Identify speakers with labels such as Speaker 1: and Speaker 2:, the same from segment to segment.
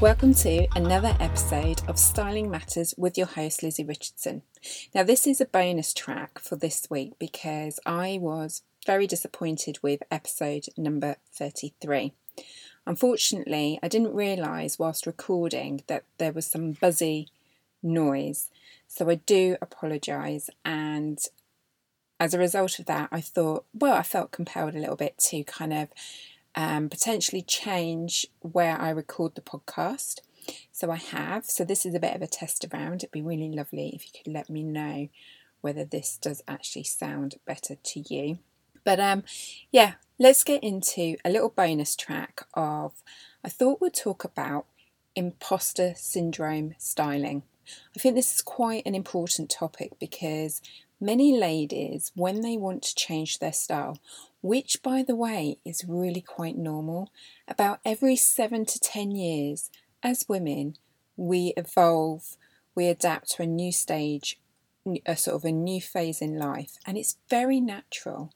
Speaker 1: Welcome to another episode of Styling Matters with your host Lizzie Richardson. Now, this is a bonus track for this week because I was very disappointed with episode number 33. Unfortunately, I didn't realise whilst recording that there was some buzzy noise, so I do apologise. And as a result of that, I thought, well, I felt compelled a little bit to kind of um, potentially change where I record the podcast. So I have. So this is a bit of a test around. It'd be really lovely if you could let me know whether this does actually sound better to you. But um, yeah, let's get into a little bonus track of. I thought we'd talk about imposter syndrome styling. I think this is quite an important topic because many ladies, when they want to change their style, which by the way is really quite normal, about every seven to ten years, as women, we evolve, we adapt to a new stage, a sort of a new phase in life, and it's very natural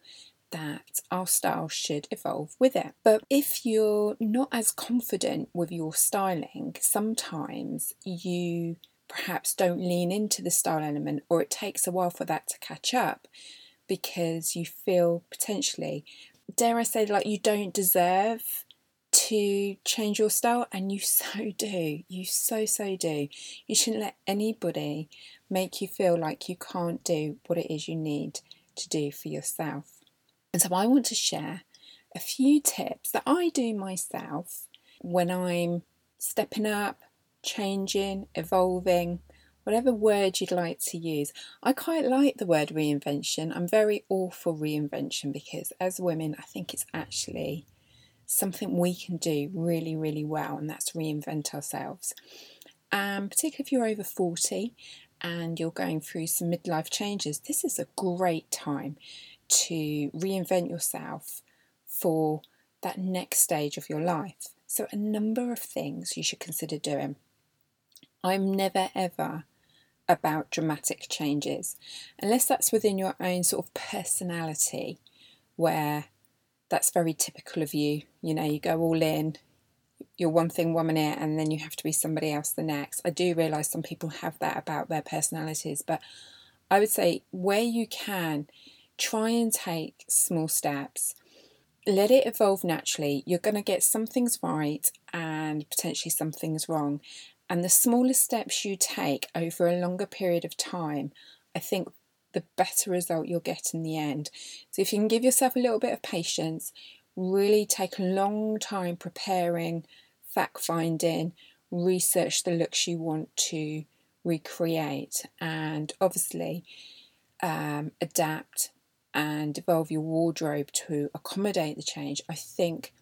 Speaker 1: that our style should evolve with it. But if you're not as confident with your styling, sometimes you perhaps don't lean into the style element, or it takes a while for that to catch up because you feel potentially, dare I say, like you don't deserve to change your style, and you so do. You so, so do. You shouldn't let anybody make you feel like you can't do what it is you need to do for yourself. And so I want to share a few tips that I do myself when I'm stepping up, changing, evolving, whatever word you'd like to use. I quite like the word reinvention. I'm very all for reinvention because as women, I think it's actually something we can do really, really well, and that's reinvent ourselves. Um, particularly if you're over 40 and you're going through some midlife changes, this is a great time to reinvent yourself for that next stage of your life. So, a number of things you should consider doing. I'm never ever about dramatic changes, unless that's within your own sort of personality, where that's very typical of you. You know, you go all in, you're one thing one minute, and then you have to be somebody else the next. I do realise some people have that about their personalities, but I would say where you can, try and take small steps. Let it evolve naturally. You're going to get some things right and potentially some things wrong. And the smaller steps you take over a longer period of time, I think the better result you'll get in the end. So if you can give yourself a little bit of patience, really take a long time preparing, fact finding, research the looks you want to recreate, and obviously um, adapt and evolve your wardrobe to accommodate the change. I think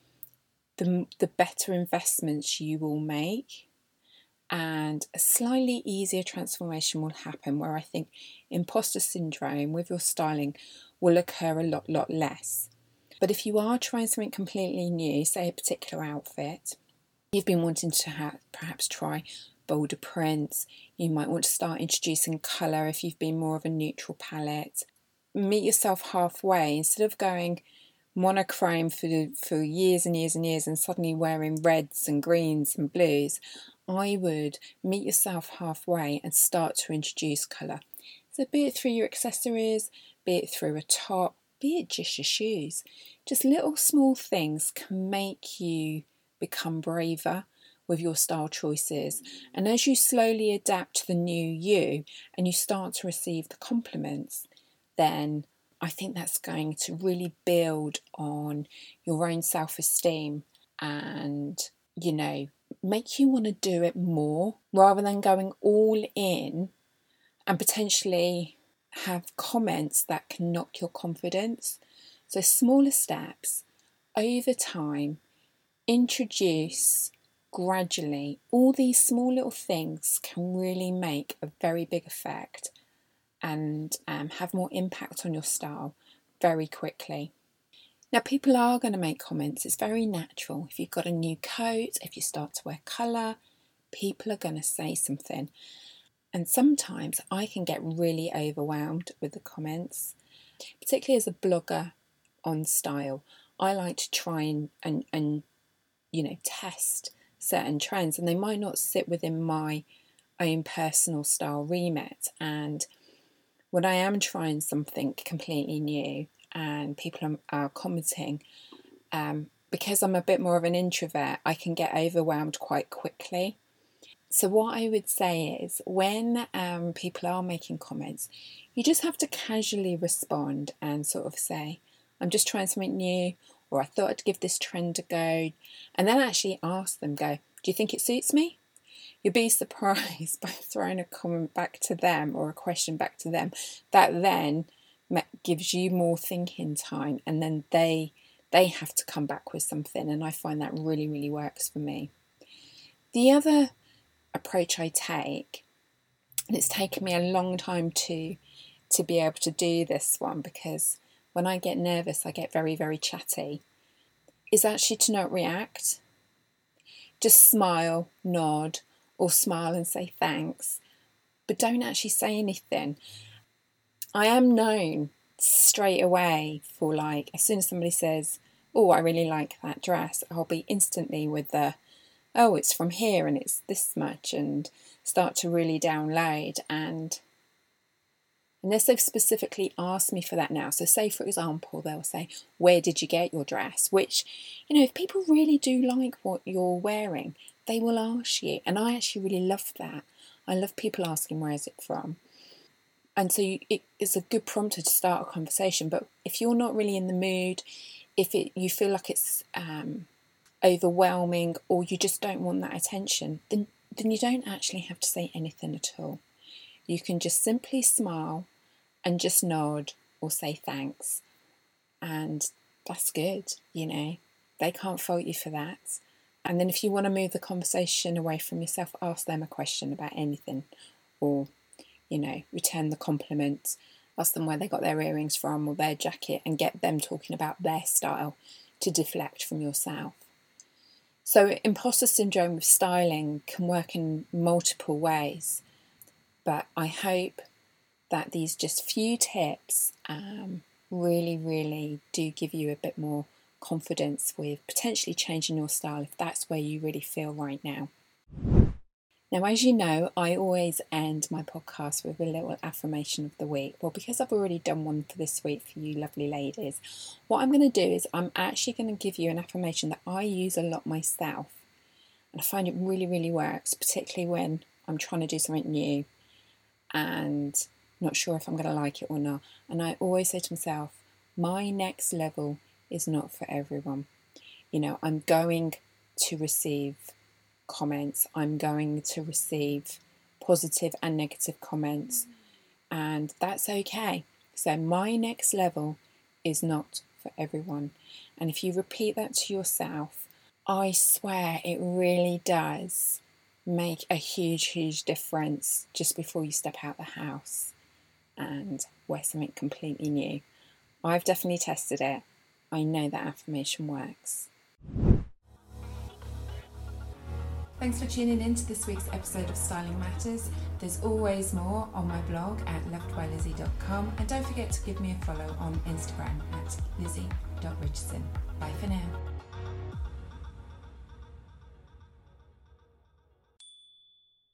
Speaker 1: the the better investments you will make and a slightly easier transformation will happen where I think imposter syndrome with your styling will occur a lot, lot less. But if you are trying something completely new, say a particular outfit, you've been wanting to have, perhaps try bolder prints, you might want to start introducing colour if you've been more of a neutral palette. Meet yourself halfway instead of going monochrome for, for years and years and years and suddenly wearing reds and greens and blues. I would meet yourself halfway and start to introduce colour. So, be it through your accessories, be it through a top, be it just your shoes, just little small things can make you become braver with your style choices. And as you slowly adapt to the new you and you start to receive the compliments, then I think that's going to really build on your own self esteem and, you know, make you want to do it more rather than going all in and potentially have comments that can knock your confidence. So, smaller steps over time, introduce gradually. All these small little things can really make a very big effect and um, have more impact on your style very quickly. Now, people are going to make comments, it's very natural. If you've got a new coat, if you start to wear colour, people are going to say something. And sometimes I can get really overwhelmed with the comments, particularly as a blogger on style. I like to try and, and, and you know, test certain trends and they might not sit within my own personal style remit. And when I am trying something completely new and people are, commenting, um, because I'm a bit more of an introvert, I can get overwhelmed quite quickly. So, what I would say is when um, people are making comments, you just have to casually respond and sort of say, I'm just trying something new, or I thought I'd give this trend a go, and then actually ask them, go, Do you think it suits me? You'll be surprised by throwing a comment back to them or a question back to them that then gives you more thinking time, and then they they have to come back with something, and I find that really really works for me. The other approach I take, and it's taken me a long time to to be able to do this one because when I get nervous, I get very, very chatty, is actually to not react. Just smile, nod, or smile and say thanks, but don't actually say anything. I am known straight away for like, as soon as somebody says, Oh, I really like that dress, I'll be instantly with the, Oh, it's from here and it's this much, and start to really download and unless they've specifically asked me for that now. So, say for example, they'll say, Where did you get your dress? Which, you know, if people really do like what you're wearing, they will ask you. And I actually really love that. I love people asking, Where is it from? And so you, it's a good prompter to start a conversation. But if you're not really in the mood, if it, you feel like it's um, overwhelming or you just don't want that attention, then, then you don't actually have to say anything at all. You can just simply smile and just nod or say thanks. And that's good, you know. They can't fault you for that. And then if you want to move the conversation away from yourself, ask them a question about anything or, you know, return the compliments, ask them where they got their earrings from or their jacket and get them talking about their style to deflect from yourself. So, imposter syndrome with styling can work in multiple ways, but I hope that these just few tips um, really, really do give you a bit more confidence with potentially changing your style if that's where you really feel right now. Now, as you know, I always end my podcast with a little affirmation of the week. Well, because I've already done one for this week for you lovely ladies, what I'm going to do is I'm actually going to give you an affirmation that I use a lot myself. And I find it really, really works, particularly when I'm trying to do something new and not sure if I'm going to like it or not. And I always say to myself, my next level is not for everyone. You know, I'm going to receive comments, I'm going to receive positive and negative comments, and that's okay. So, my next level is not for everyone. And if you repeat that to yourself, I swear it really does make a huge, huge difference just before you step out the house and wear something completely new. I've definitely tested it. I know that affirmation works. Thanks for tuning in to this week's episode of Styling Matters. There's always more on my blog at lovedbylizzie.com and don't forget to give me a follow on Instagram at lizzie.richardson. Bye for now.